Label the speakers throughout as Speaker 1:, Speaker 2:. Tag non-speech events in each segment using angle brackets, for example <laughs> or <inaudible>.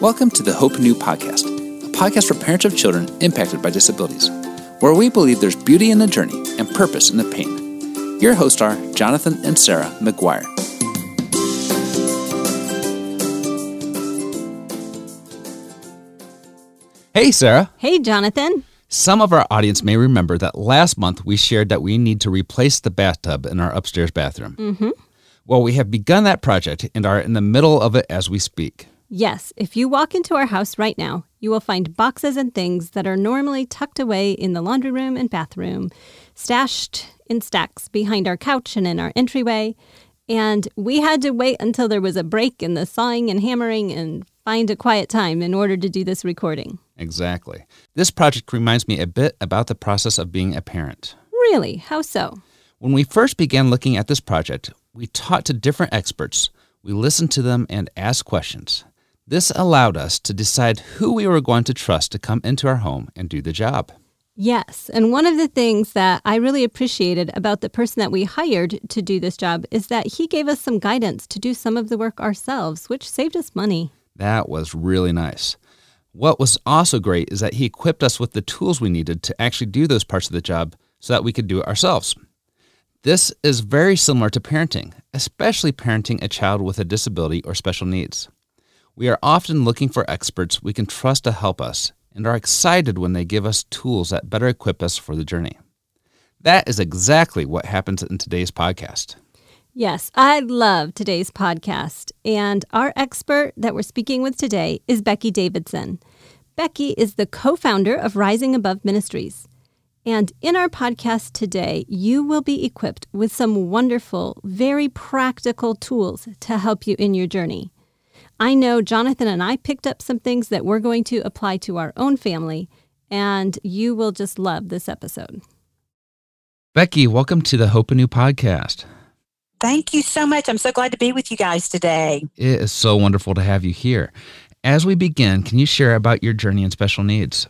Speaker 1: Welcome to the Hope New podcast, a podcast for parents of children impacted by disabilities, where we believe there's beauty in the journey and purpose in the pain. Your hosts are Jonathan and Sarah McGuire. Hey, Sarah.
Speaker 2: Hey, Jonathan.
Speaker 1: Some of our audience may remember that last month we shared that we need to replace the bathtub in our upstairs bathroom.
Speaker 2: Mm-hmm.
Speaker 1: Well, we have begun that project and are in the middle of it as we speak.
Speaker 2: Yes, if you walk into our house right now, you will find boxes and things that are normally tucked away in the laundry room and bathroom, stashed in stacks behind our couch and in our entryway. And we had to wait until there was a break in the sawing and hammering and find a quiet time in order to do this recording.
Speaker 1: Exactly. This project reminds me a bit about the process of being a parent.
Speaker 2: Really? How so?
Speaker 1: When we first began looking at this project, we talked to different experts. We listened to them and asked questions. This allowed us to decide who we were going to trust to come into our home and do the job.
Speaker 2: Yes. And one of the things that I really appreciated about the person that we hired to do this job is that he gave us some guidance to do some of the work ourselves, which saved us money.
Speaker 1: That was really nice. What was also great is that he equipped us with the tools we needed to actually do those parts of the job so that we could do it ourselves. This is very similar to parenting, especially parenting a child with a disability or special needs. We are often looking for experts we can trust to help us and are excited when they give us tools that better equip us for the journey. That is exactly what happens in today's podcast.
Speaker 2: Yes, I love today's podcast. And our expert that we're speaking with today is Becky Davidson. Becky is the co founder of Rising Above Ministries. And in our podcast today, you will be equipped with some wonderful, very practical tools to help you in your journey. I know Jonathan and I picked up some things that we're going to apply to our own family, and you will just love this episode.
Speaker 1: Becky, welcome to the Hope New podcast.
Speaker 3: Thank you so much. I'm so glad to be with you guys today.
Speaker 1: It is so wonderful to have you here. As we begin, can you share about your journey in special needs?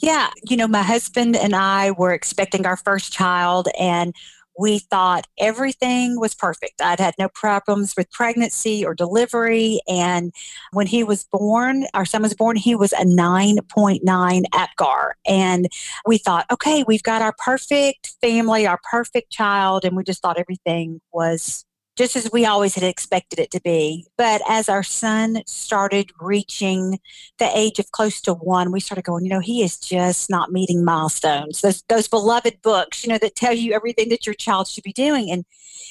Speaker 3: Yeah, you know, my husband and I were expecting our first child, and we thought everything was perfect. I'd had no problems with pregnancy or delivery. And when he was born, our son was born, he was a 9.9 APGAR. And we thought, okay, we've got our perfect family, our perfect child. And we just thought everything was just as we always had expected it to be. But as our son started reaching the age of close to one, we started going, you know, he is just not meeting milestones. Those those beloved books, you know, that tell you everything that your child should be doing. And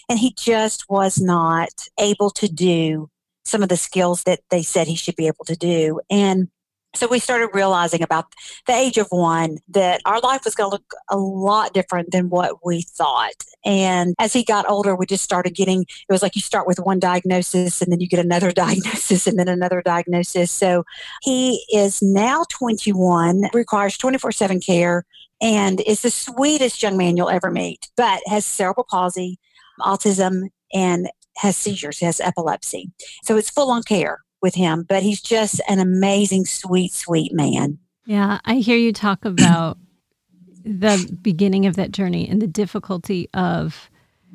Speaker 3: and he just was not able to do some of the skills that they said he should be able to do. And so we started realizing about the age of one that our life was going to look a lot different than what we thought. And as he got older, we just started getting, it was like you start with one diagnosis and then you get another <laughs> diagnosis and then another diagnosis. So he is now 21, requires 24 7 care, and is the sweetest young man you'll ever meet, but has cerebral palsy, autism, and has seizures, has epilepsy. So it's full on care with him, but he's just an amazing, sweet, sweet man.
Speaker 2: Yeah, I hear you talk about <clears throat> the beginning of that journey and the difficulty of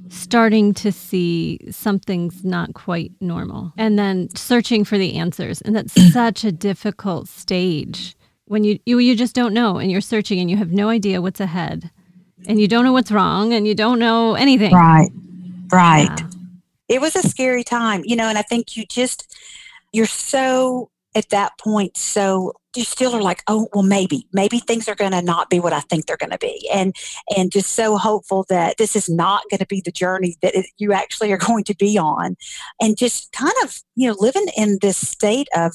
Speaker 2: starting to see something's not quite normal and then searching for the answers. And that's <clears throat> such a difficult stage when you, you you just don't know and you're searching and you have no idea what's ahead and you don't know what's wrong and you don't know anything.
Speaker 3: Right. Right. Yeah. It was a scary time, you know, and I think you just you're so at that point so you still are like oh well maybe maybe things are going to not be what i think they're going to be. And and just so hopeful that this is not going to be the journey that it, you actually are <laughs> going to be on. And just kind of you know living in this state of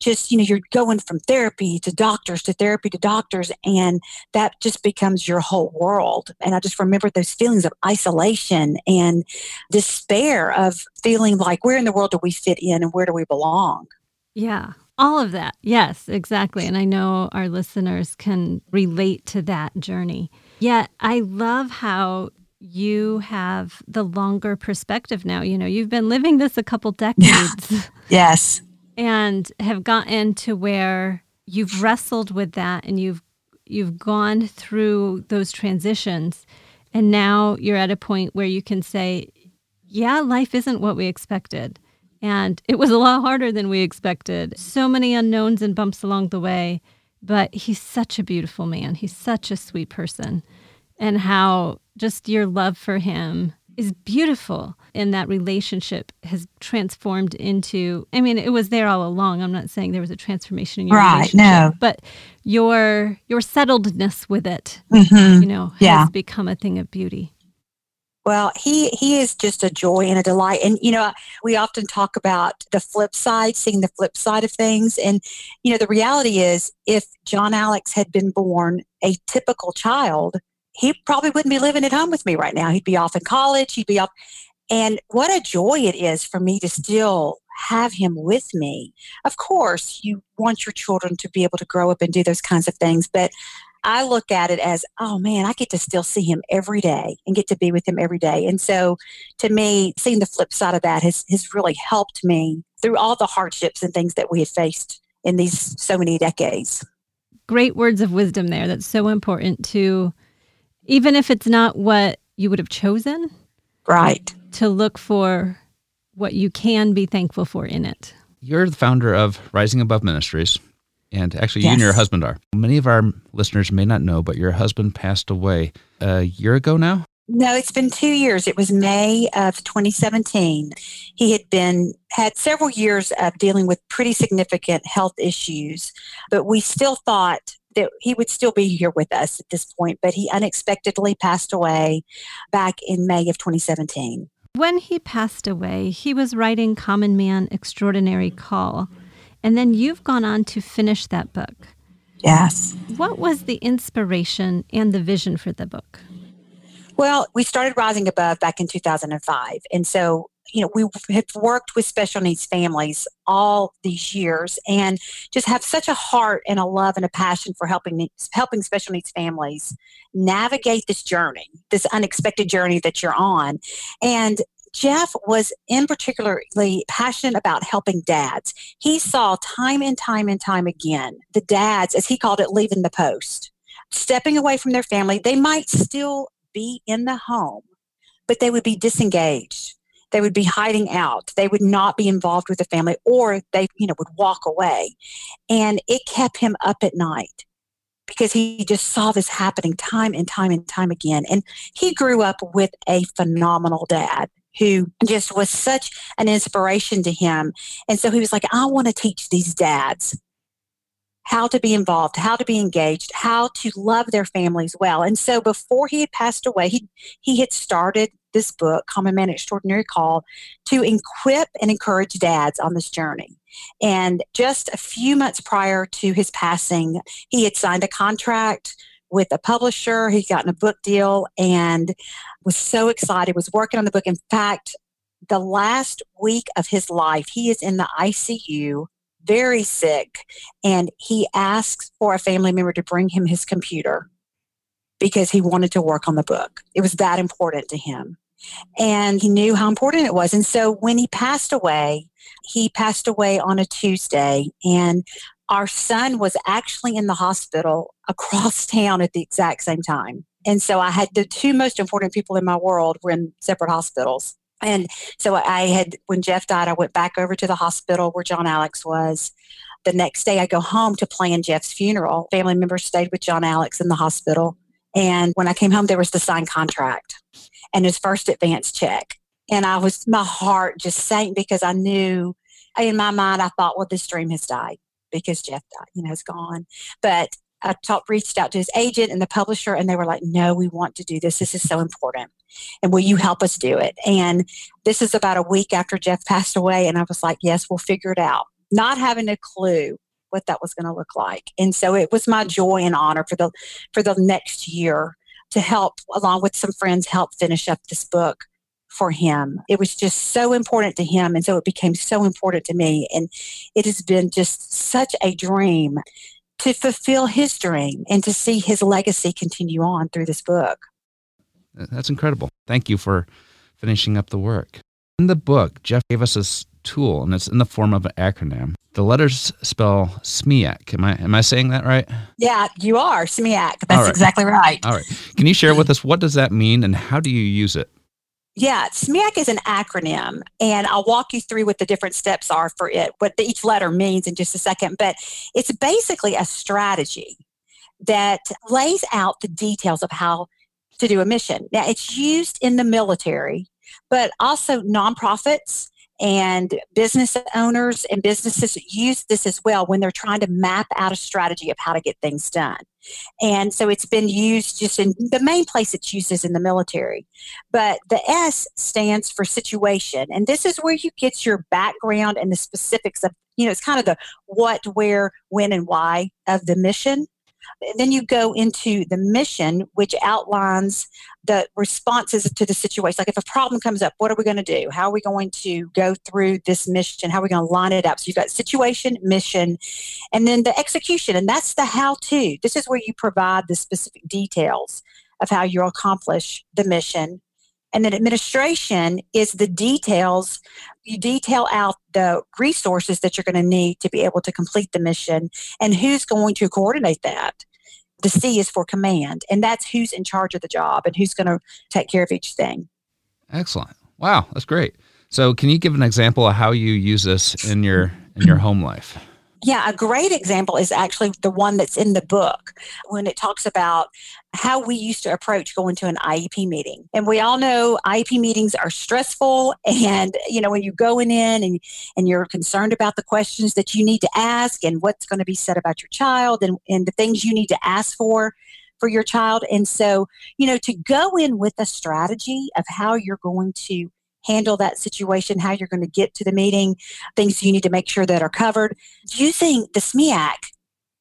Speaker 3: just you know you're going from therapy to doctors to therapy to doctors and that just becomes your whole world. And i just remember those feelings of isolation and despair of feeling like where in the world do we fit in and where do we belong?
Speaker 2: Yeah all of that. Yes exactly. And i know our listeners can relate to that journey. Yet i love how you have the longer perspective now. You know you've been living this a couple <laughs> decades.
Speaker 3: Yes.
Speaker 2: And have gotten to where you've wrestled with that and you've you've gone through those transitions. And now you're at a point where you can say yeah life isn't what we expected And it was a lot harder than we expected. So many unknowns and bumps along the way. But he's such a beautiful man. He's such a sweet person. And how just your love for him is beautiful and that relationship has transformed into i mean it was there all along i'm not saying there was a transformation in your
Speaker 3: right,
Speaker 2: relationship
Speaker 3: no.
Speaker 2: but your your settledness with it
Speaker 3: Mhm.
Speaker 2: you know has
Speaker 3: Yeah.
Speaker 2: become a thing of beauty
Speaker 3: Well, he he is just a joy and a delight. And you know, we often talk about the flip side, seeing the flip side of things. And you know, the reality is, if John Alex had been born a typical child, he probably wouldn't be living at home with me right now. He'd be off in college. He'd be off. And what a joy it is for me to still have him with me. Of course, you want your children to be able to grow up and do those kinds of things, but I look at it as, oh man, I get to still see him every day and get to be with him every day. And so to me, seeing the flip side of that has, has really helped me through all the hardships and things that we have faced in these so many decades.
Speaker 2: great words of wisdom there that's so important to even if it's not what you would have chosen
Speaker 3: Right.
Speaker 2: to look for what you can be thankful for in it
Speaker 1: You're the founder of Rising Above Ministries, and actually, you and your husband are. Many of our listeners may not know, but your husband passed away a year ago now.
Speaker 3: No, it's been two years. It was May of 2017. He had been had several years of dealing with pretty significant health issues, but we still thought that he would still be here with us at this point. But he unexpectedly passed away back in May of 2017.
Speaker 2: when he passed away he was writing common man extraordinary call and then you've gone on to finish that book
Speaker 3: Yes.
Speaker 2: what was the inspiration and the vision for the book
Speaker 3: Well, we started Rising Above back in 2005. And so, you know, we have worked with special needs families all these years and just have such a heart and a love and a passion for helping helping special needs families navigate this journey, this unexpected journey that you're on. And Jeff was in particularly passionate about helping dads. He saw time and time and time again the dads, as he called it, leaving the post, stepping away from their family. They might still be in the home, but they would be disengaged. They would be hiding out. They would not be involved with the family, or they, you know, would walk away. And it kept him up at night because he just saw this happening time and time and time again. And he grew up with a phenomenal dad who just was such an inspiration to him. And so he was like, I want to teach these dads how to be involved, how to be engaged, how to love their families well. And so before he had passed away, he he had started this book, Common Man Extraordinary Call, to equip and encourage dads on this journey. And just a few months prior to his passing, he had signed a contract with a publisher. He'd gotten a book deal and was so excited, was working on the book. In fact, the last week of his life, he is in the ICU, very sick, and he asks for a family member to bring him his computer because he wanted to work on the book. It was that important to him. And he knew how important it was. And so when he passed away, he passed away on a Tuesday, and our son was actually in the hospital <laughs> across town at the exact same time. And so I had the two most important people in my world were in separate hospitals. And so I had, when Jeff died, I went back over to the hospital where John Alex was. The next day, I go home to plan Jeff's funeral. Family members stayed with John Alex in the hospital. And when I came home, there was the signed contract and his first advance check. And I was, my heart just sank because I knew in my mind, I thought, well, this dream has died because Jeff died, you know, it's gone. But Talked, reached out to his agent and the publisher, and they were like, no, we want to do this. This is so important. And will you help us do it? And this is about a week after Jeff passed away. And I was like, yes, we'll figure it out. Not having a clue what that was going to look like. And so it was my joy and honor for the for the next year to help along with some friends help finish up this book for him. It was just so important to him and so it became so important to me and it has been just such a dream to fulfill his dream and to see his legacy continue on through this book.
Speaker 1: That's incredible. Thank you for finishing up the work. In the book, Jeff gave us this tool, and it's in the form of an acronym. The letters spell SMEAC. Am I am I saying that right?
Speaker 3: Yeah, you are, SMEAC. That's
Speaker 1: right.
Speaker 3: exactly right.
Speaker 1: All right. Can you share with us what does that mean and how do you use it?
Speaker 3: Yeah, SMEAC is an acronym, and I'll walk you through what the different steps are for it, what each letter means in just a second. But it's basically a strategy that lays out the details of how to do a mission. Now, it's used in the military, but also nonprofits and business owners and businesses use this as well when they're trying to map out a strategy of how to get things done. And so it's been used just in the main place it's used is in the military. But the S stands for situation. And this is where you get your background and the specifics of, you know, it's kind of the what, where, when, and why of the mission. Then you go into the mission, which outlines the responses to the situation. Like if a problem comes up, what are we going to do? How are we going to go through this mission? How are we going to line it up? So you've got situation, mission, and then the execution. And that's the how to. This is where you provide the specific details of how you'll accomplish the mission and then administration is the details. You detail out the resources that you're going to need to be able to complete the mission and who's going to coordinate that. The C is for command, and that's who's in charge of the job and who's going to take care of each thing.
Speaker 1: Excellent. Wow, that's great. So, can you give an example of how you use this in your in your home life?
Speaker 3: Yeah, a great example is actually the one that's in the book when it talks about how we used to approach going to an IEP meeting. And we all know IEP meetings are stressful <laughs> and you know when you're going in and and you're concerned about the questions that you need to ask and what's going to be said about your child and, and the things you need to ask for for your child. And so, you know, to go in with a strategy of how you're going to handle that situation, how you're going to get to the meeting, things you need to make sure that are covered. Using the SMEAC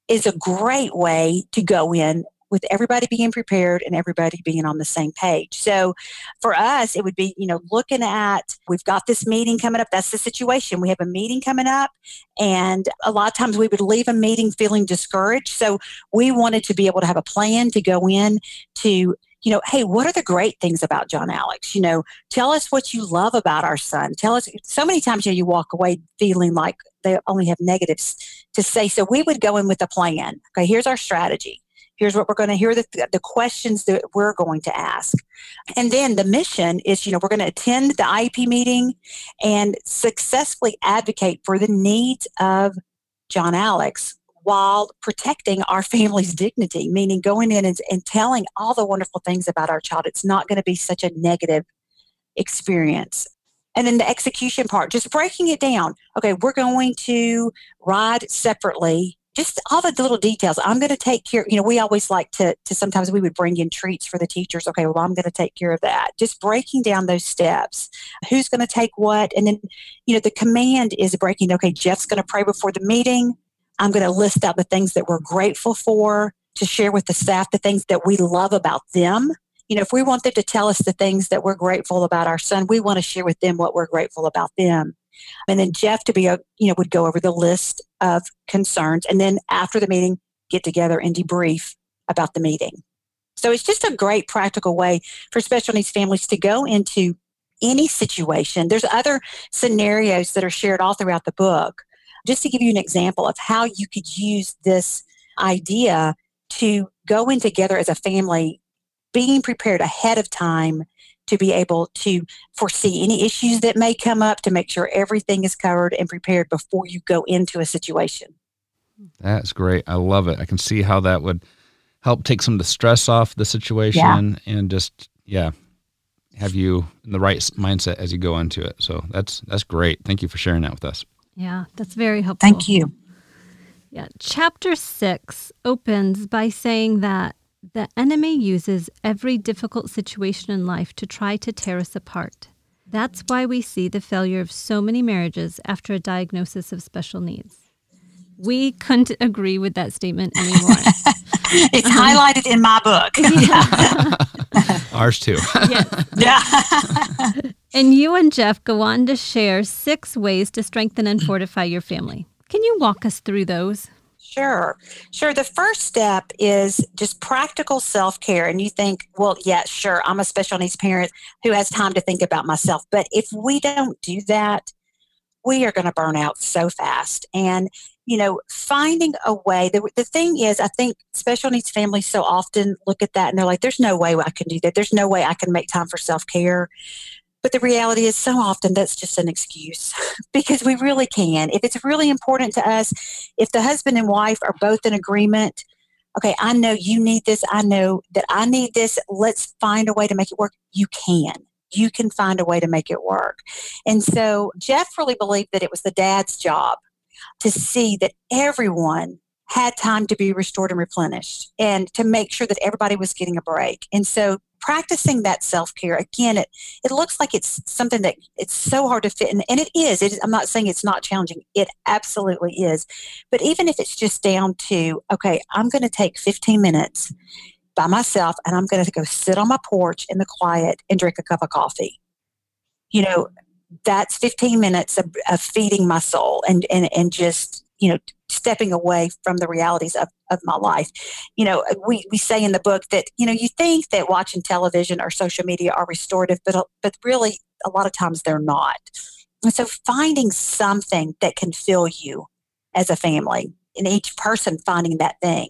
Speaker 3: is a great way to go in with everybody being prepared and everybody being on the same page. So for us, it would be, you know, looking at we've got this meeting coming up. That's the situation. We have a meeting coming up, and a lot of times we would leave a meeting feeling discouraged. So we wanted to be able to have a plan to go in to you know, hey, what are the great things about John Alex? You know, tell us what you love about our son. Tell us so many times you know you walk away feeling like they only have negatives to say. So we would go in with a plan. Okay, here's our strategy. Here's what we're going to hear the, the questions that we're going to ask. And then the mission is, you know, we're going to attend the IEP meeting and successfully advocate for the needs of John Alex while protecting our family's dignity, meaning going in and, and telling all the wonderful things about our child. It's not going to be such a negative experience. And then the execution part, just breaking it down. Okay, we're going to ride separately. Just all the little details. I'm going to take care. You know, we always like to, to sometimes we would bring in treats for the teachers. Okay, well, I'm going to take care of that. Just breaking down those steps. Who's going to take what? And then, you know, the command is breaking. Okay, Jeff's going to pray before the meeting. I'm going to list out the things that we're grateful for to share with the staff, the things that we love about them. You know, if we want them to tell us the things that we're grateful about our son, we want to share with them what we're grateful about them. And then Jeff to be a, you know, would go over the list of concerns and then after the meeting, get together and debrief about the meeting. So it's just a great practical way for special needs families to go into any situation. There's other scenarios that are shared all throughout the book just to give you an example of how you could use this idea to go in together as a family, being prepared ahead of time to be able to foresee any issues that may come up to make sure everything is covered and prepared before you go into a situation.
Speaker 1: That's great. I love it. I can see how that would help take some of the stress off the situation yeah. and just yeah, have you in the right mindset as you go into it. So that's that's great. Thank you for sharing that with us.
Speaker 2: Yeah, that's very helpful.
Speaker 3: Thank you.
Speaker 2: Yeah, chapter six opens by saying that the enemy uses every difficult situation in life to try to tear us apart. That's why we see the failure of so many marriages after a diagnosis of special needs. We couldn't agree with that statement anymore. <laughs>
Speaker 3: it's um, highlighted in my book. <laughs>
Speaker 1: Yeah. <laughs> <laughs> Ours too.
Speaker 3: Yeah. <laughs>
Speaker 2: And you and Jeff go on to share six ways to strengthen and fortify your family. Can you walk us through those?
Speaker 3: Sure. Sure. The first step is just practical self care. And you think, well, yeah, sure, I'm a special needs parent who has time to think about myself. But if we don't do that, we are going to burn out so fast. And, you know, finding a way, the, the thing is, I think special needs families so often look at that and they're like, there's no way I can do that. There's no way I can make time for self care But the reality is, so often that's just an excuse <laughs> because we really can. If it's really important to us, if the husband and wife are both in agreement, okay, I know you need this, I know that I need this, let's find a way to make it work. You can. You can find a way to make it work. And so Jeff really believed that it was the dad's job to see that everyone had time to be restored and replenished and to make sure that everybody was getting a break. And so practicing that self-care again it it looks like it's something that it's so hard to fit in and it is it is i'm not saying it's not challenging it absolutely is but even if it's just down to okay i'm going to take 15 minutes by myself and i'm going to go sit on my porch in the quiet and drink a cup of coffee you know that's 15 minutes of, of feeding my soul and, and and just you know stepping away from the realities of, of my life. You know we, we say in the book that you know you think that watching television or social media are restorative but but really a lot of times they're not. And so finding something that can fill you as a family and each person finding that thing.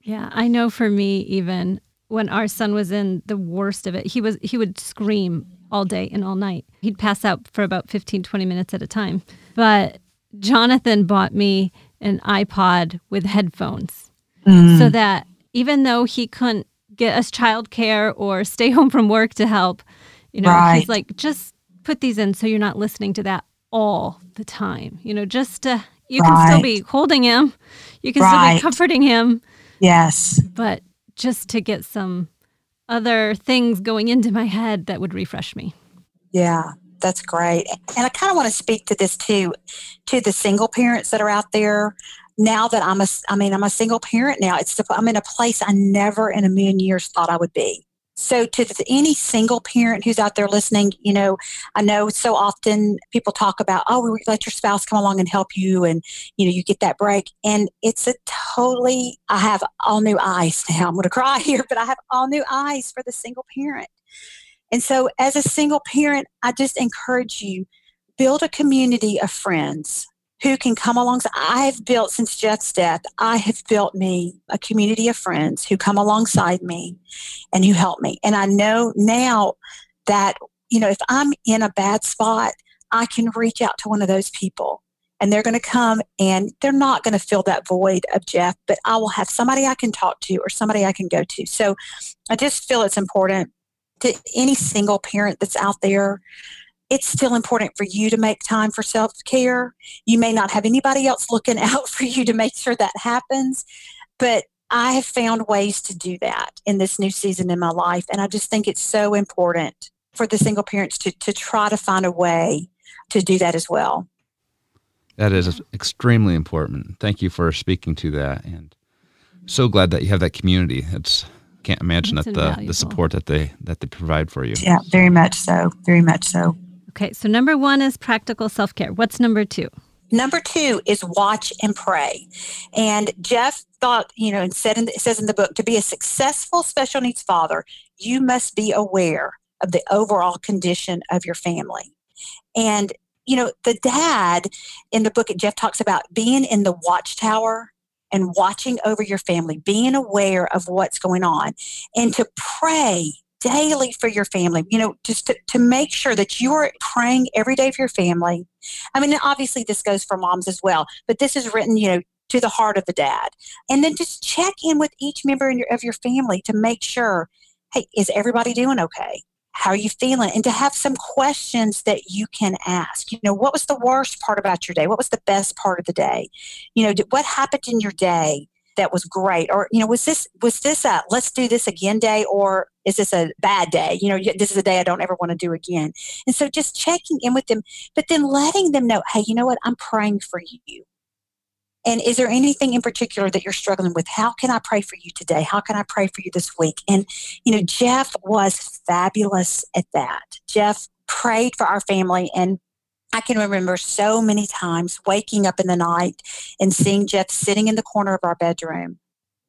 Speaker 2: Yeah i know for me even when our son was in the worst of it he was he would scream all day and all night he'd pass out for about 15 20 minutes at a time but Jonathan bought me an iPod with headphones mm. so that even though he couldn't get us childcare or stay <laughs> home from work to help, you know, right. he's like, just put these in so you're not listening to that all the time. You know, just to, you right. can still be holding him, you can right. still be comforting him.
Speaker 3: Yes.
Speaker 2: But just to get some other things going into my head that would refresh me.
Speaker 3: Yeah that's great. And I kind of want to speak to this too, to the single parents that are out there. Now that I'm a, I mean, I'm a single parent now. It's, I'm in a place I never in a million years thought I would be. So, to any single parent who's out there listening, you know, I know so often people talk about, oh, we let your spouse come along and help you, and you know, you get that break. And it's a totally, I have all new eyes <laughs> now. I'm going to cry here, but I have all new eyes for the single parent. And so, as a single parent, I just encourage you build a community of friends who can come alongside. I have built since Jeff's death, I have built me a community of friends who come alongside me and who help me. And I know now that, you know, if I'm in a bad spot, I can reach out to one of those people and they're going to come and they're not going to fill that void of Jeff, but I will have somebody I can talk to or somebody I can go to. So I just feel it's important to any single parent that's out there, it's still important for you to make time for self care. You may not have anybody else looking <laughs> out for you to make sure that happens, but I have found ways to do that in this new season in my life. And I just think it's so important for the single parents to, to try to find a way to do that as well.
Speaker 1: That is extremely important. Thank you for speaking to that. And so glad that you have that community. It's can't imagine that the, the support that they that they provide for you.
Speaker 3: Yeah, very much so. Very much so.
Speaker 2: Okay, so number one is practical self care. What's number two?
Speaker 3: Number two is watch and pray. And Jeff thought, you know, and said in the, it says in the book, to be a successful special needs father, you must be aware of the overall condition of your family. And you know, the dad in the book, Jeff talks about being in the watchtower and watching over your family, being aware of what's going on, and to pray daily for your family, you know, just to, to make sure that you are praying every day for your family. I mean, obviously, this goes for moms as well, but this is written, you know, to the heart of the dad. And then just check in with each member your, of your family to make sure hey, is everybody doing okay? how are you feeling and to have some questions that you can ask you know what was the worst part about your day what was the best part of the day you know what happened in your day that was great or you know was this was this a let's do this again day or is this a bad day you know this is a day i don't ever want to do again and so just checking in with them but then letting them know hey you know what i'm praying for you and is there anything in particular that you're struggling with? How can I pray for you today? How can I pray for you this week? And, you know, Jeff was fabulous at that. Jeff prayed for our family and I can remember so many times waking up in the night and seeing Jeff sitting in the corner of our bedroom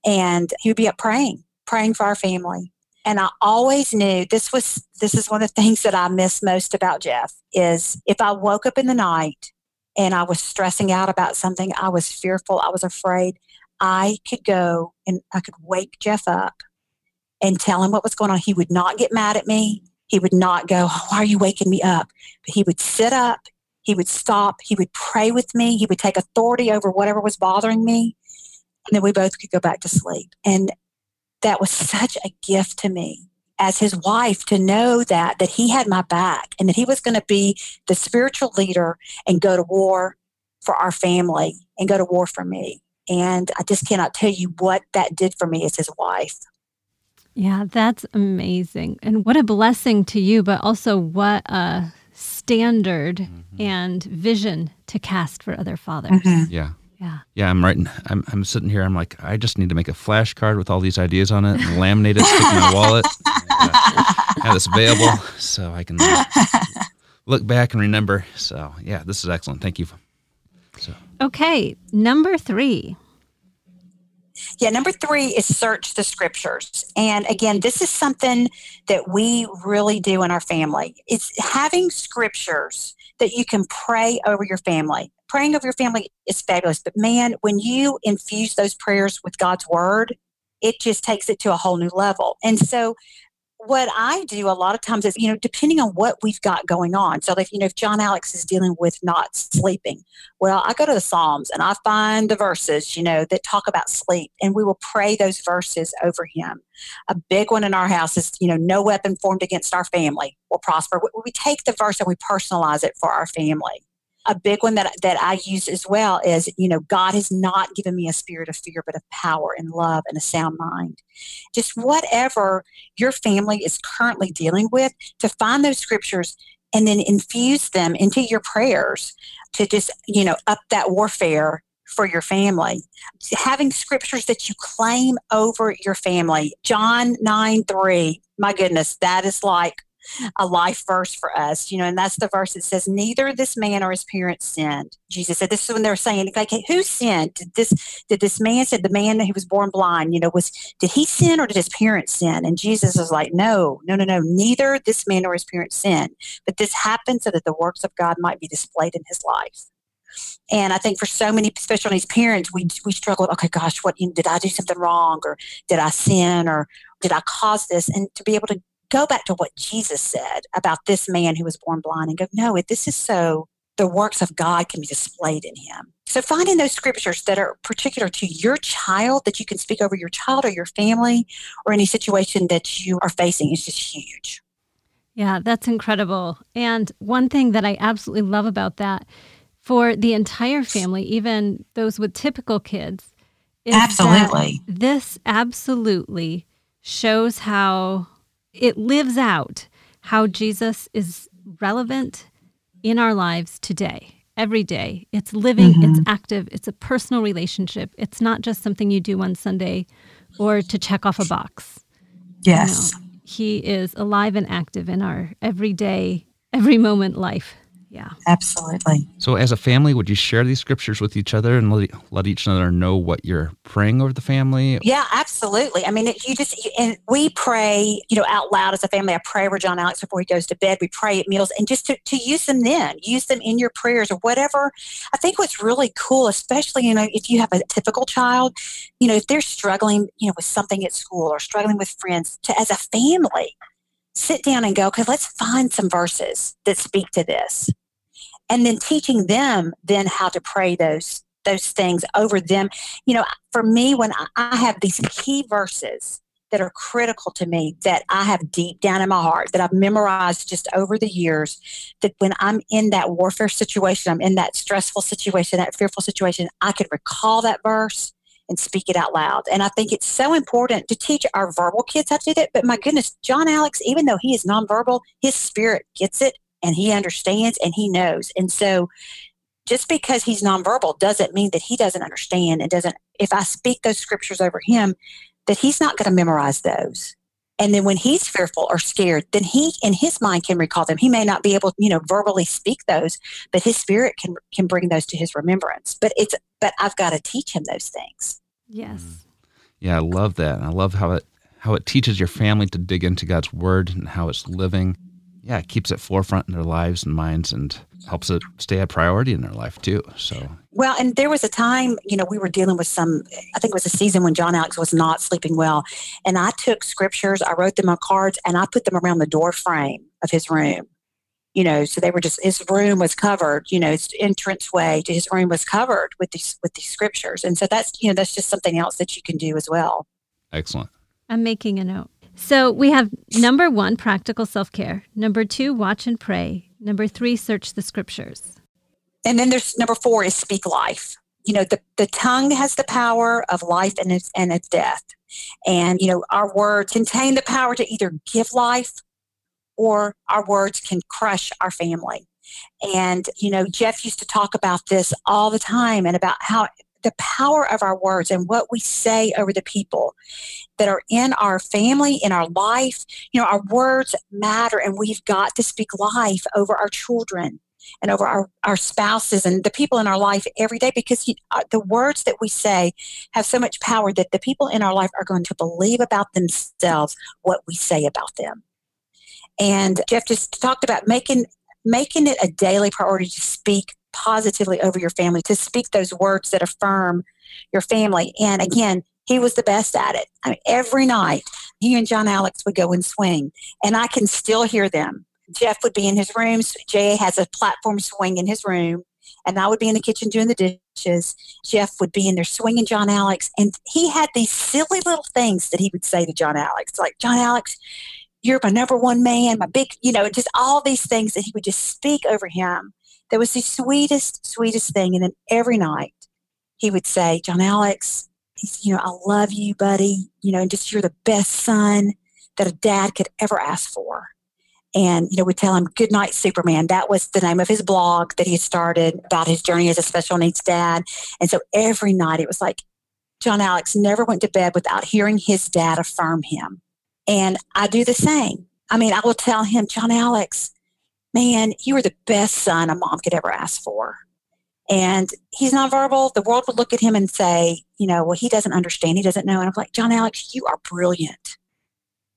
Speaker 3: and he would be up praying, praying for our family. And I always knew this was this is one of the things that I miss most about Jeff is if I woke up in the night and I was stressing out about something, I was fearful, I was afraid, I could go and I could wake Jeff up and tell him what was going on. He would not get mad at me. He would not go, Why are you waking me up? But he would sit up, he would stop, he would pray with me, he would take authority over whatever was bothering me, and then we both could go back to sleep. And that was such a gift to me as his wife to know that that he had my back and that he was going to be the spiritual leader and go to war for our family and go to war for me and i just cannot tell you what that did for me as his wife
Speaker 2: yeah that's amazing and what a blessing to you but also what a standard mm-hmm. and vision to cast for other fathers
Speaker 1: mm-hmm. yeah yeah. Yeah, I'm writing. I'm, I'm sitting here. I'm like, I just need to make a flashcard with all these ideas on it and laminate it, stick in my wallet, and, <laughs> uh, have this available so I can uh, look back and remember. So, yeah, this is excellent. Thank you.
Speaker 2: So. Okay, number three.
Speaker 3: Yeah, number three is search the scriptures. And again, this is something that we really do in our family. It's having scriptures that you can pray over your family praying over your family is fabulous. But man, when you infuse those prayers with God's word, it just takes it to a whole new level. And so what I do a lot of times is, you know, depending on what we've got going on. So if you know, if John Alex is dealing with not sleeping, well, I go to the Psalms and I find the verses, you know, that talk about sleep and we will pray those verses over him. A big one in our house is, you know, no weapon formed against our family will prosper. We take the verse and we personalize it for our family a big one that, that I use as well is, you know, God has not given me a spirit of fear, but of power and love and a sound mind. Just whatever your family is currently dealing with, to find those scriptures and then infuse them into your prayers to just, you know, up that warfare for your family. Having scriptures that you claim over your family. John 9 3, my goodness, that is like a life verse for us, you know, and that's the verse that says, Neither this man or his parents sinned. Jesus said, This is when they were saying, okay, who sinned? Did this did this man said the man who was born blind, you know, was did he sin or did his parents sin? And Jesus was like, No, no, no, no, neither this man or his parents sinned. But this happened so that the works of God might be displayed in his life. And I think for so many special needs parents, we we struggle. Okay, gosh, what did I do something wrong, or did I sin, or did I cause this? And to be able to go back to what Jesus said about this man who was born blind and go, no, this is so the works of God can be displayed in him. So finding those scriptures that are particular to your child that you can speak over your child or your family or any situation that you are facing is just huge.
Speaker 2: Yeah, that's incredible. And one thing that I absolutely love about that for the entire family, even those with typical kids,
Speaker 3: absolutely.
Speaker 2: this absolutely shows how it lives out how Jesus is relevant in our lives today, every day. It's living, mm-hmm. it's active, it's a personal relationship. It's not just something you do one Sunday or to check off a box.
Speaker 3: Yes.
Speaker 2: You know, he is alive and active in our everyday, every moment life. Yeah.
Speaker 3: Absolutely.
Speaker 1: So, as a family, would you share these scriptures with each other and let, let each other know what you're praying over the family?
Speaker 3: Yeah, absolutely. I mean, you just, and we pray, you know, out loud as a family. I pray over John Alex before he goes to bed. We pray at meals and just to, to use them then, use them in your prayers or whatever. I think what's really cool, especially, you know, if you have a typical child, you know, if they're struggling, you know, with something at school or struggling with friends, to as a family, sit down and go, okay, let's find some verses that speak to this. And then teaching them then how to pray those those things over them. You know, for me, when I have these key verses that are critical to me that I have deep down in my heart that I've memorized just over the years that when I'm in that warfare situation, I'm in that stressful situation, that fearful situation, I could recall that verse and speak it out loud. And I think it's so important to teach our verbal kids how to do that. But my goodness, John Alex, even though he is nonverbal, his spirit gets it and he understands and he knows. And so just because he's nonverbal doesn't mean that he doesn't understand and doesn't if I speak those scriptures over him, that he's not going to memorize those. And then when he's fearful or scared, then he in his mind can recall them. He may not be able, to, you know, verbally speak those, but his spirit can can bring those to his remembrance. But it's but I've got to teach him those things.
Speaker 2: Yes. Mm.
Speaker 1: Yeah, I love that. I love how it how it teaches your family to dig into God's word and how it's living. Yeah, it keeps it forefront in their lives and minds and helps it stay a priority in their life too. So
Speaker 3: well, and there was a time, you know, we were dealing with some. I think it was a season when John Alex was not sleeping well, and I took scriptures, I wrote them on cards, and I put them around the door frame of his room. You know, so they were just his room was covered. You know, his entrance way to his room was covered with these with these scriptures, and so that's you know that's just something else that you can do as well.
Speaker 1: Excellent.
Speaker 2: I'm making a note. So we have number one, practical self care. Number two, watch and pray. Number three, search the scriptures.
Speaker 3: And then there's number four is speak life. You know, the, the tongue has the power of life and its, and its death. And, you know, our words contain the power to either give life or our words can crush our family. And, you know, Jeff used to talk about this all the time and about how the power of our words and what we say over the people that are in our family, in our life. You know, our words matter, and we've got to speak life over our children and over our, our spouses and the people in our life every day because uh, the words that we say have so much power that the people in our life are going to believe about themselves what we say about them. And Jeff just talked about making making it a daily priority to speak positively over your family, to speak those words that affirm your family. And again, he was the best at it. I mean, every night, he and John Alex would go and swing, and I can still hear them. Jeff would be in his room. Jay has a platform swing in his room, and I would be in the kitchen doing the dishes. Jeff would be in there swinging John Alex, and he had these silly little things that he would say to John Alex, like, John Alex, you're my number one man, my big, you know, just all these things that he would just speak over him that was the sweetest, sweetest thing. And then every night he would say, John Alex, you know, I love you, buddy. You know, and just you're the best son that a dad could ever ask for. And, you know, we tell him, Good night, Superman. That was the name of his blog that he started about his journey as a special needs dad. And so every night it was like, John Alex never went to bed without hearing his dad affirm him. And I do the same. I mean, I will tell him, John Alex, man, you are the best son a mom could ever ask for. And he's nonverbal. The world would look at him and say, you know, well, he doesn't understand. He doesn't know. And I'm like, John Alex, you are brilliant.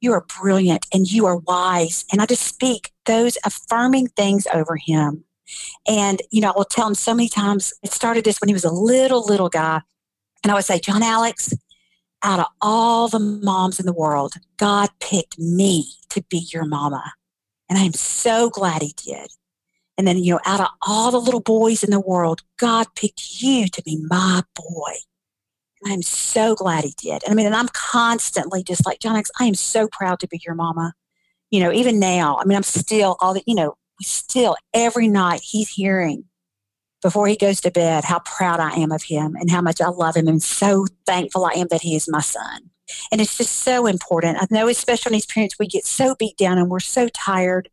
Speaker 3: You are brilliant and you are wise. And I just speak those affirming things over him. And, you know, I will tell him so many times, it started this when he was a little, little guy. And I would say, John Alex, out of all the moms in the world, God picked me to be your mama. And I'm so glad he did. And then, you know, out of all the little boys in the world, God picked you to be my boy. And I'm so glad he did. And I mean, and I'm constantly just like, John X, I am so proud to be your mama. You know, even now, I mean, I'm still all the, you know, still every night he's hearing before he goes to bed how proud I am of him and how much I love him and so thankful I am that he is my son. And it's just so important. I know, especially as parents, we get so beat down and we're so tired.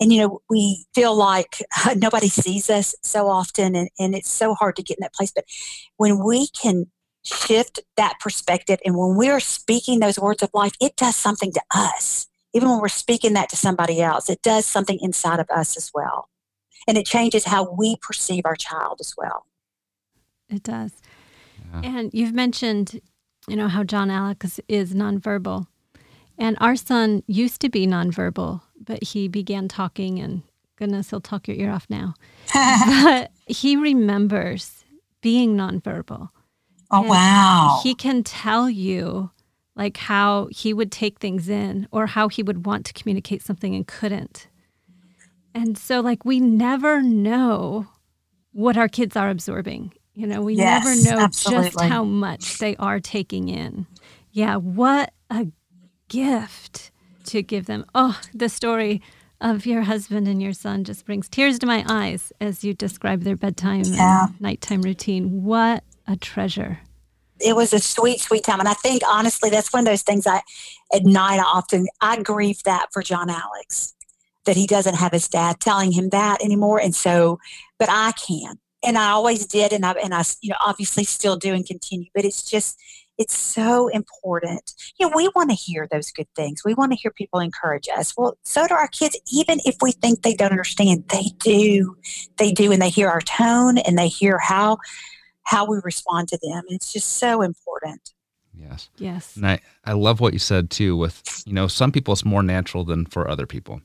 Speaker 3: And, you know, we feel like <laughs> nobody sees us so often, and, and it's so hard to get in that place. But when we can shift that perspective and when we're speaking those words of life, it does something to us. Even when we're speaking that to somebody else, it does something inside of us as well. And it changes how we perceive our child as well.
Speaker 2: It does. Yeah. And you've mentioned you know, how John Alex is nonverbal. And our son used to be nonverbal, but he began talking, and goodness, he'll talk your ear off now. <laughs> but he remembers being nonverbal.
Speaker 3: Oh, wow.
Speaker 2: He can tell you like how he would take things in or how he would want to communicate something and couldn't. And so, like, we never know what our kids are absorbing. You know, we yes, never know absolutely. just how much they are taking in. Yeah, what a gift to give them. Oh, the story of your husband and your son just brings tears to my eyes as you describe their bedtime yeah. and nighttime routine. What a treasure.
Speaker 3: It was a sweet, sweet time. And I think, honestly, that's one of those things I, at night, I often, I grieve that for John Alex, that he doesn't have his dad telling him that anymore. And so, but I can and I always did, and I and I you know obviously still do and continue. But it's just it's so important. You know, we want to hear those good things. We want to hear people encourage us. Well, so do our kids. Even if we think they don't understand, they do. They do, and they hear our tone and they hear how how we respond to them. And it's just so important.
Speaker 1: Yes.
Speaker 2: Yes.
Speaker 1: And I, I love what you said too with, you know, some people it's more natural than for other people.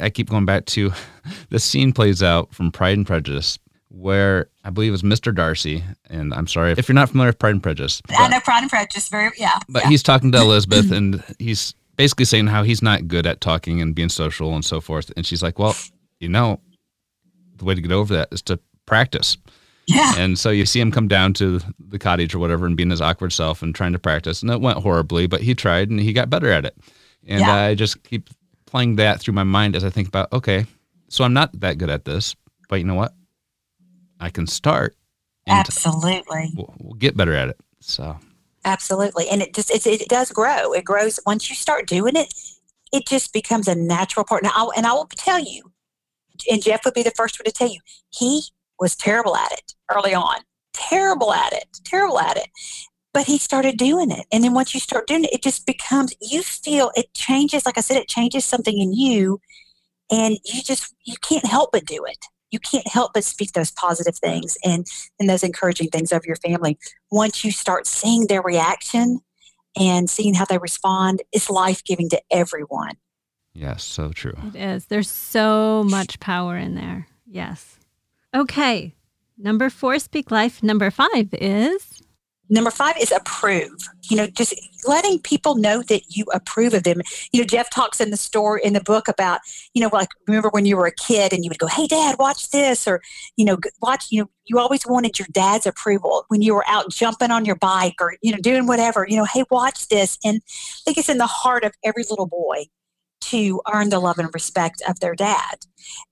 Speaker 1: I keep going back to <laughs> the scene plays out from Pride and Prejudice where I believe it was Mr. Darcy, and I'm sorry if you're not familiar with Pride and Prejudice.
Speaker 3: But, I know Pride and Prejudice very yeah.
Speaker 1: But
Speaker 3: yeah.
Speaker 1: he's talking to Elizabeth, and he's basically saying how he's not good at talking and being social and so forth. And she's like, "Well, you know, the way to get over that is to practice."
Speaker 3: Yeah.
Speaker 1: And so you see him come down to the cottage or whatever and being his awkward self and trying to practice. And it went horribly, but he tried and he got better at it. And yeah. I just keep playing that through my mind as I think about, okay, so I'm not that good at this, but you know what? I can start.
Speaker 3: Absolutely.
Speaker 1: We'll, we'll, get better at it. So.
Speaker 3: Absolutely, and it just it, it does grow. It grows once you start doing it. It just becomes a natural part. Now, I'll, and I will tell you, and Jeff would be the first one to tell you, he was terrible at it early on. Terrible at it. Terrible at it. But he started doing it. And then once you start doing it, it just becomes, you feel it changes. Like I said, it changes something in you. And you just, you can't help but do it you can't help but speak those positive things and, and those encouraging things over your family. Once you start seeing their reaction and seeing how they respond, it's life giving to everyone.
Speaker 1: Yes, so true.
Speaker 2: It is. There's so much power in there. Yes. Okay. Number four, speak life. Number five is
Speaker 3: Number five is approve. You know, just letting people know that you approve of them. You know, Jeff talks in the store in the book about, you know, like remember when you were a kid and you would go, "Hey, Dad, watch this," or you know, watch. You know, you always wanted your dad's approval when you were out jumping on your bike or you know doing whatever. You know, hey, watch this. And I think it's in the heart of every little boy to earn the love and respect of their dad.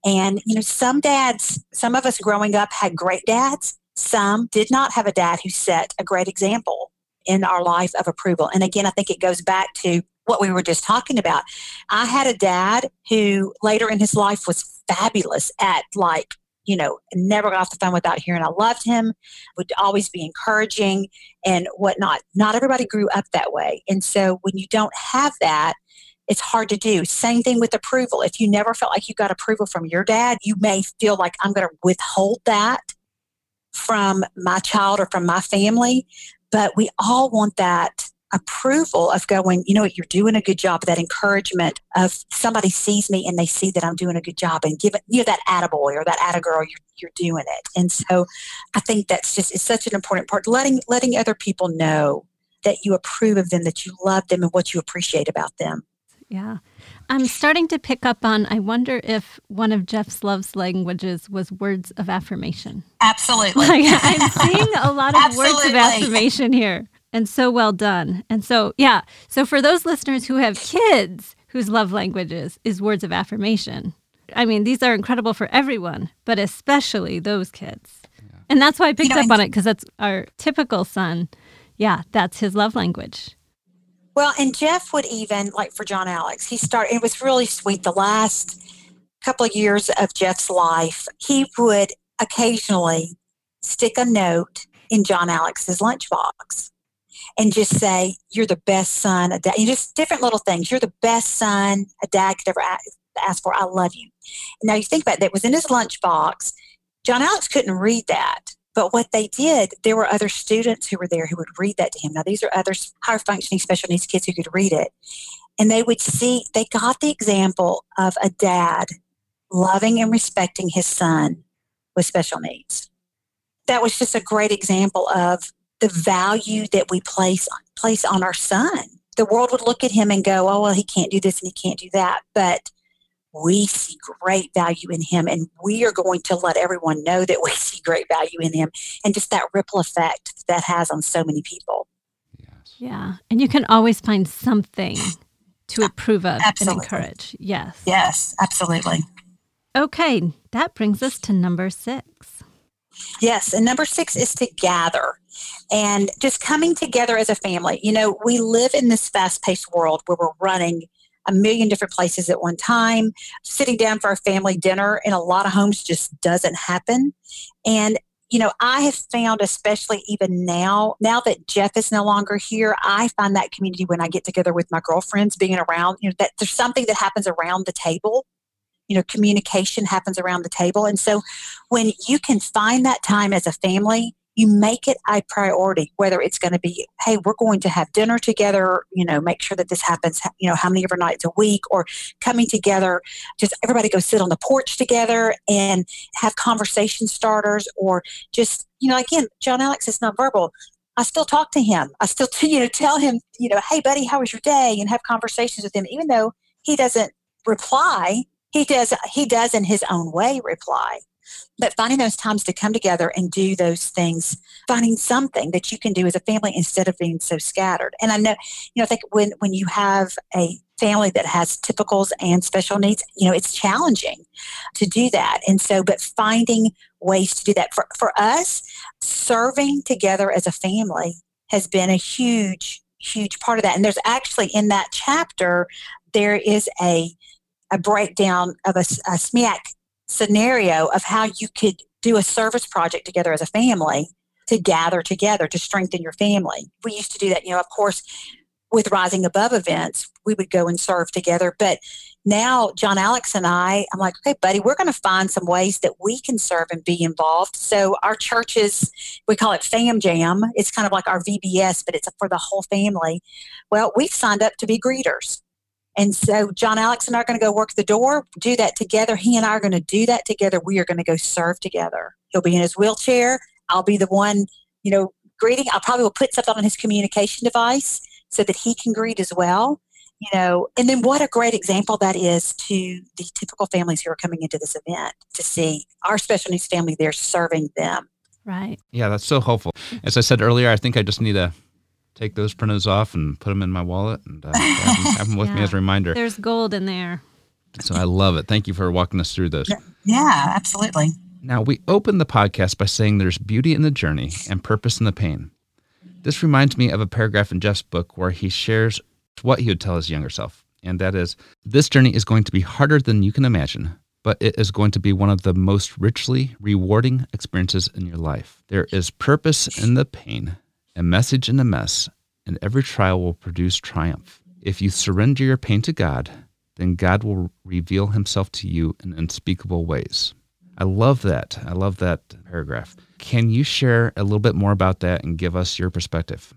Speaker 3: And you know, some dads, some of us growing up had great dads some did not have a dad who set a great example in our life of approval. And again, I think it goes back to what we were just talking about. I had a dad who later in his life was fabulous at like, you know, never got off the phone without hearing I loved him, would always be encouraging and whatnot. Not everybody grew up that way. And so when you don't have that, it's hard to do. Same thing with approval. If you never felt like you got approval from your dad, you may feel like I'm going to withhold that from my child or from my family, but we all want that approval of going, you know what, you're doing a good job, that encouragement of somebody sees me and they see that I'm doing a good job and give it, you know, that attaboy or that attagirl, you're, you're doing it. And so I think that's just, it's such an important part, letting, letting other people know that you approve of them, that you love them and what you appreciate about them.
Speaker 2: Yeah. I'm starting to pick up on, I wonder if one of Jeff's love's languages was words of affirmation.
Speaker 3: Absolutely.
Speaker 2: Like, I'm seeing a lot of words of affirmation here. And so well done. And so, yeah. So, for those listeners who have kids whose love languages is words of affirmation, I mean, these are incredible for everyone, but especially those kids. Yeah. And that's why I picked you know, up on it because that's our typical son. Yeah, that's his love language.
Speaker 3: Well, and Jeff would even, like for John Alex, he started, it was really sweet. The last couple of years of Jeff's life, he would occasionally stick a note in John Alex's lunchbox and just say, You're the best son, a dad. You just different little things. You're the best son a dad could ever ask for. I love you. Now you think about that, it was in his lunchbox. John Alex couldn't read that. But what they did, there were other students who were there who would read that to him. Now, these are other higher functioning special needs kids who could read it. And they would see, they got the example of a dad loving and respecting his son with special needs. That was just a great example of the value that we place on, place on our son. The world would look at him and go, oh, well, he can't do this and he can't do that. But we see great value in him and we are going to let everyone know that we see great value in him and just that ripple effect that has on so many people.
Speaker 2: Yes. yeah and you can always find something to approve of
Speaker 3: absolutely.
Speaker 2: and encourage. Yes.
Speaker 3: Yes absolutely.
Speaker 2: Okay that brings us to number six.
Speaker 3: Yes and number six is to gather and just coming together as a family. You know we live in this fast-paced world where we're running a million different places at one time. Sitting down for a family dinner in a lot of homes just doesn't happen. And you know, I have found, especially even now, now that Jeff is no longer here, I find that community when I get together with my girlfriends, being around, you know, that there's something that happens around the table. You know, communication happens around the table. And so when you can find that time as a family, you make it a priority, whether it's going to be, hey, we're going to have dinner together, you know, make sure that this happens, you know, how many ever nights a week, or coming together, just everybody go sit on the porch together and have conversation starters, or just, you know, again, John Alex is nonverbal. I still talk to him. I still, <laughs> you know, tell him, you know, hey, buddy, how was your day? And have conversations with him, even though he doesn't reply. He does. He does in his own way reply. But finding those times to come together and do those things, finding something that you can do as a family instead of being so scattered. And I know, you know, I think when when you have a family that has typicals and special needs, you know, it's challenging to do that. And so, but finding ways to do that for, for us, serving together as a family has been a huge, huge part of that. And there's actually in that chapter, there is a a breakdown of a, a scenario of how you could do a service project together as a family to gather together to strengthen your family. We used to do that, you know, of course, with Rising Above events, we would go and serve together. But now, John Alex and I, I'm like, okay, buddy, we're going to find some ways that we can serve and be involved. So, our churches, we call it Fam Jam. It's kind of like our VBS, but it's for the whole family. Well, we've signed up to be greeters. And so John Alex and I are going to go work the door, do that together. He and I are going to do that together. We are going to go serve together. He'll be in his wheelchair. I'll be the one, you know, greeting. I probably will put something on his communication device so that he can greet as well. You know, and then what a great example that is to the typical families who are coming into this event to see our special needs family there serving them.
Speaker 2: Right.
Speaker 1: Yeah, that's so helpful. As I said earlier, I think I just need a take those printers off and put them in my wallet and uh, have, them, <laughs> with yeah. me as a reminder.
Speaker 2: There's gold in there.
Speaker 1: So I love it. Thank you for walking us through those.
Speaker 3: Yeah, absolutely.
Speaker 1: Now, we open the podcast by saying there's beauty in the journey and purpose in the pain. This reminds me of a paragraph in Jeff's book where he shares what he would tell his younger self. And that is this journey is going to be harder than you can imagine, but it is going to be one of the most richly rewarding experiences in your life. There is purpose in the pain a message in a mess, and every trial will produce triumph. If you surrender your pain to God, then God will reveal himself to you in unspeakable ways. I love that. I love that paragraph. Can you share a little bit more about that and give us your perspective?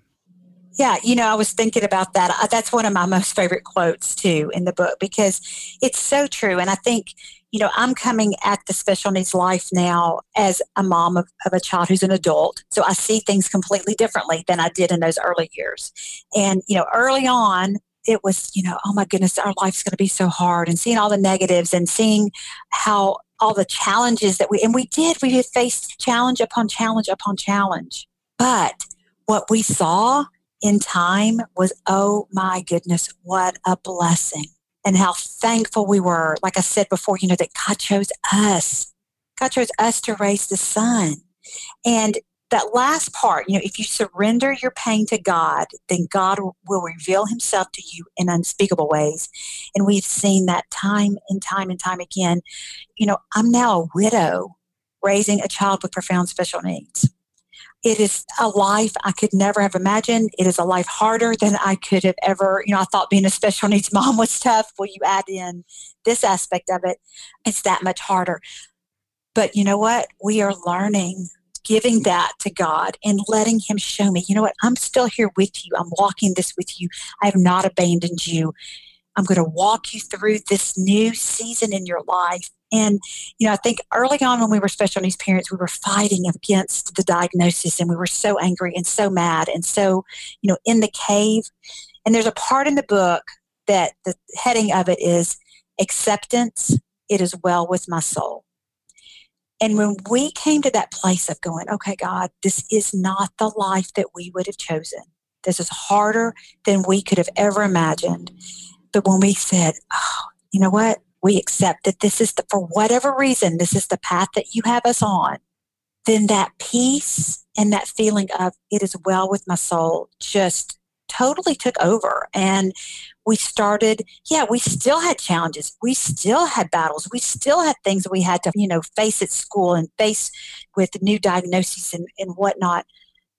Speaker 3: Yeah, you know, I was thinking about that. Uh, that's one of my most favorite quotes too in the book because it's so true. And I think, you know, I'm coming at the special needs life now as a mom of, of a child who's an adult. So I see things completely differently than I did in those early years. And, you know, early on, it was, you know, oh my goodness, our life's going to be so hard and seeing all the negatives and seeing how all the challenges that we, and we did, we did face challenge upon challenge upon challenge. But what we saw in time was, oh my goodness, what a blessing. And how thankful we were. Like I said before, you know, that God chose us. God chose us to raise the son. And that last part, you know, if you surrender your pain to God, then God will reveal himself to you in unspeakable ways. And we've seen that time and time and time again. You know, I'm now a widow raising a child with profound special needs. It is a life I could never have imagined. It is a life harder than I could have ever, you know, I thought being a special <laughs> needs mom was tough. Well, you add in this aspect of it, it's that much harder. But you know what? We are learning giving that to God and letting Him show me, you know what, I'm still here with you. I'm walking this with you. I have not abandoned you. I'm going to walk you through this new season in your life. And, you know, I think early on when we were special needs parents, we were fighting against the diagnosis and we were so angry and so mad and so, you know, in the cave. And there's a part in the book that the heading of it is acceptance, it is well with my soul. And when we came to that place of going, okay, God, this is not the life that we would have chosen. This is harder than we could have ever imagined. But when we said, oh, you know what? we accept that this is the, for whatever reason, this is the path that you have us on, then that peace and that feeling of it is well with my soul just totally took over. And we started, yeah, we still had challenges. We still had battles. We still had things we had to, you know, face at school and face with new diagnoses and, and whatnot.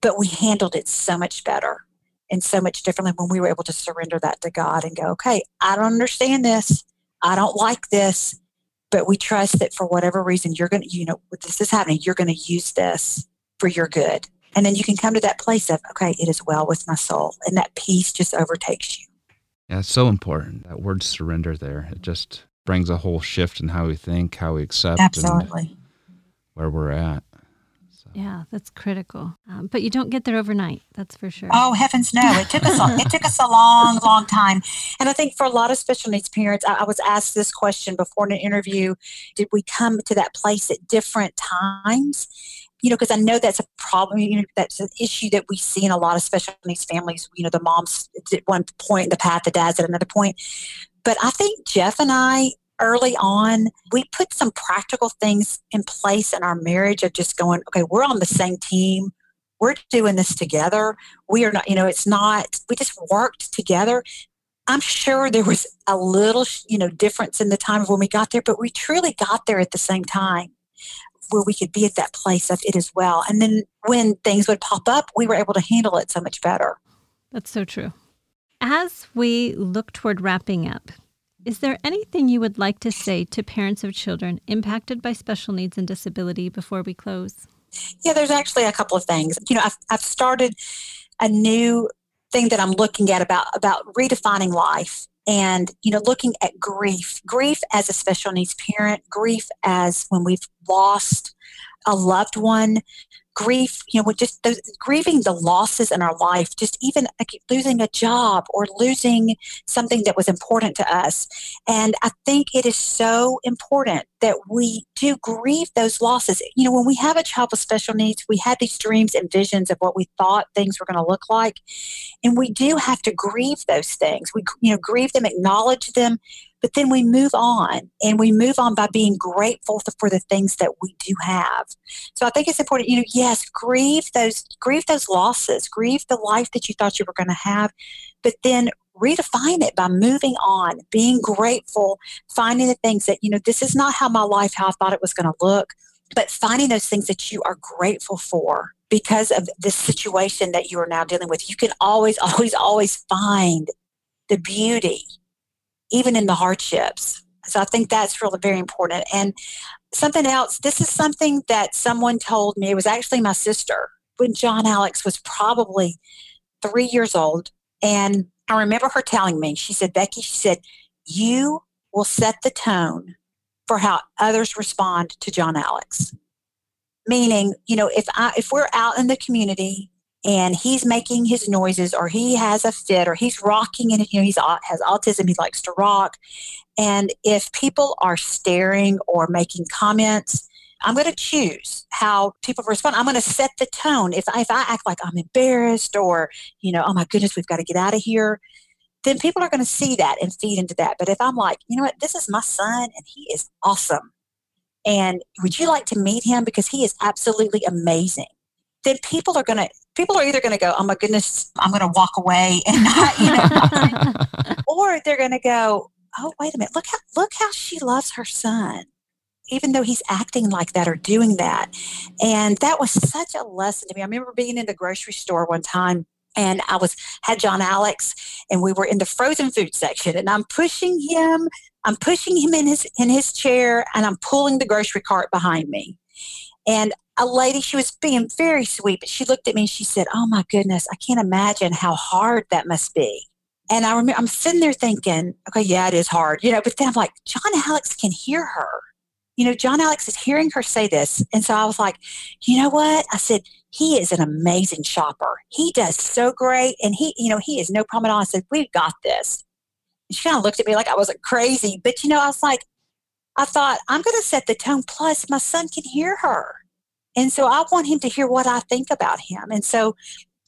Speaker 3: But we handled it so much better and so much differently when we were able to surrender that to God and go, okay, I don't understand this. I don't like this, but we trust that for whatever reason you're going to, you know, this is happening, you're going to use this for your good. And then you can come to that place of, okay, it is well with my soul. And that peace just overtakes you.
Speaker 1: Yeah, it's so important. That word surrender there. It just brings a whole shift in how we think, how we accept,
Speaker 3: absolutely
Speaker 1: where we're at.
Speaker 2: Yeah, that's critical. Um, but you don't get there overnight. That's for sure.
Speaker 3: Oh heavens, no! It took us. A, it took us a long, long time. And I think for a lot of special needs parents, I, I was asked this question before in an interview: Did we come to that place at different times? you know, because I know that's a problem. You know, that's an issue that we see in a lot of special needs families. You know, the mom's at one point in the path, the dad's at another point. But I think Jeff and I early on, we put some practical things in place in our marriage of just going, okay, we're on the same team. We're doing this together. We are not, you know, it's not, we just worked together. I'm sure there was a little, you know, difference in the time of when we got there, but we truly got there at the same time where we could be at that place of it as well. And then when things would pop up, we were able to handle it so much better.
Speaker 2: That's so true. As we look toward wrapping up, is there anything you would like to say to parents of children impacted by special needs and disability before we close?
Speaker 3: Yeah, there's actually a couple of things. You know, I've, I've started a new thing that I'm looking at about about redefining life and you know looking at grief grief as a special needs parent grief as when we've lost a loved one grief, you know, with just those, grieving the losses in our life, just even like losing a job or losing something that was important to us. And I think it is so important that we do grieve those losses. You know, when we have a child with special needs, we have these dreams and visions of what we thought things were going to look like. And we do have to grieve those things. We, you know, grieve them, acknowledge them, but then we move on and we move on by being grateful for the things that we do have. So I think it's important, you know, yes, grieve those grieve those losses, grieve the life that you thought you were going to have, but then redefine it by moving on, being grateful, finding the things that, you know, this is not how my life, how I thought it was going to look, but finding those things that you are grateful for because of this situation that you are now dealing with. You can always, <laughs> always, always find the beauty even in the hardships. So I think that's really very important. And something else, this is something that someone told me. It was actually my sister when John Alex was probably three years old. And I remember her telling me, she said, Becky, she said, you will set the tone for how others respond to John Alex. Meaning, you know, if I if we're out in the community and he's making his noises or he has a fit or he's rocking and you know he's has autism he likes to rock. And if people are staring or making comments i'm going to choose how people respond. I'm going to set the tone. If I, if I act like i'm embarrassed or you know oh my goodness we've got to get out of here then people are going to see that and feed into that. But if i'm like you know what? This is my son and he is awesome. And would you like to meet him? Because he is absolutely amazing. Then people are going to people are either going to go, "Oh my goodness, I'm going to walk away," <laughs> and not, you know, <laughs> or they're going to go, "Oh, wait a minute, look how look how she loves her son." Even though he's acting like that or doing that. And that was such a lesson to me. I remember being in the grocery store one time and I was had John Alex and we were in the frozen food section and I'm pushing him I'm pushing him in his in his chair and I'm pulling the grocery cart behind me. And a lady, she was being very sweet, but she looked at me and she said, Oh my goodness, I can't imagine how hard that must be. And I remember I'm sitting there thinking, okay, yeah, it is hard, you know, but then I'm like, John Alex can hear her. You know, John Alex is hearing her say this. And so I was like, you know what? I said, he is an amazing shopper. He does so great. And he, you know, he is no problem at all. I said, we've got this. And she kind of looked at me like I wasn't crazy. But, you know, I was like, I thought, I'm going to set the tone. Plus, my son can hear her. And so I want him to hear what I think about him. And so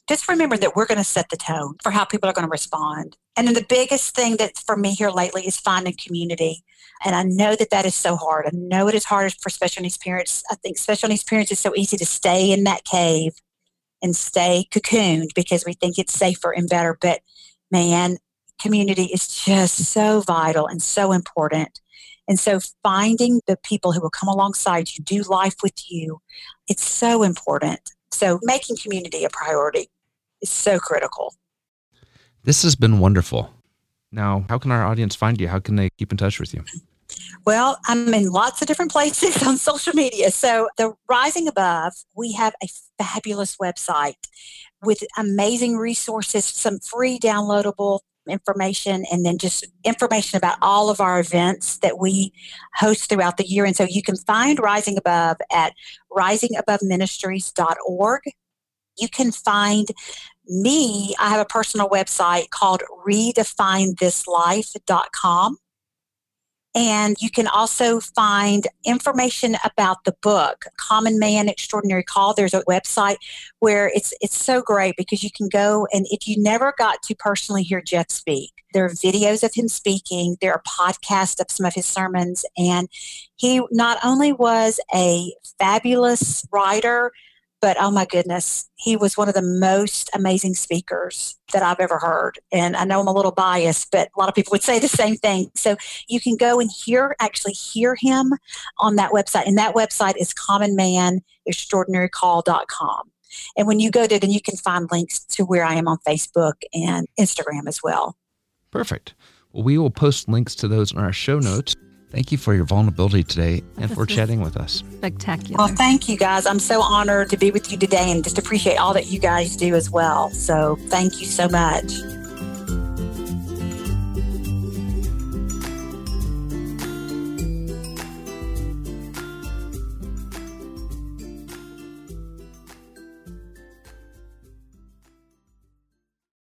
Speaker 3: just remember that we're going to set the tone for how people are going to respond. And then the biggest thing that for me here lately is finding community. And I know that that is so hard. I know it is hard for special needs parents. I think special needs parents is so easy to stay in that cave and stay cocooned because we think it's safer and better. But man, community is just so vital and so important. And so finding the people who will come alongside you, do life with you, it's so important. So making community a priority is so critical.
Speaker 1: This has been wonderful. Now, how can our audience find you? How can they keep in touch with you?
Speaker 3: Well, I'm in lots of different places <laughs> on social media. So, the Rising Above, we have a fabulous website with amazing resources, some free downloadable information, and then just information about all of our events that we host throughout the year. And so you can find Rising Above at risingaboveministries.org. You can find me, I have a personal website called redefinethislife.com. And you can also find information about the book, Common Man Extraordinary Call. There's a website where it's it's so great because you can go and if you never got to personally hear Jeff speak, there are videos of him speaking, there are podcasts of some of his sermons, and he not only was a fabulous writer, but oh my goodness, he was one of the most amazing speakers that I've ever heard. And I know I'm a little biased, but a lot of people would say the same thing. So you can go and hear, actually hear him on that website. And that website is commonmanextraordinarycall.com. And when you go there, then you can find links to where I am on Facebook and Instagram as well.
Speaker 1: Perfect. Well, we will post links to those in our show notes. Thank you for your vulnerability today and for chatting with us.
Speaker 2: Spectacular.
Speaker 3: Well, thank you guys. I'm so honored to be with you today and just appreciate all that you guys do as well. So thank you so much.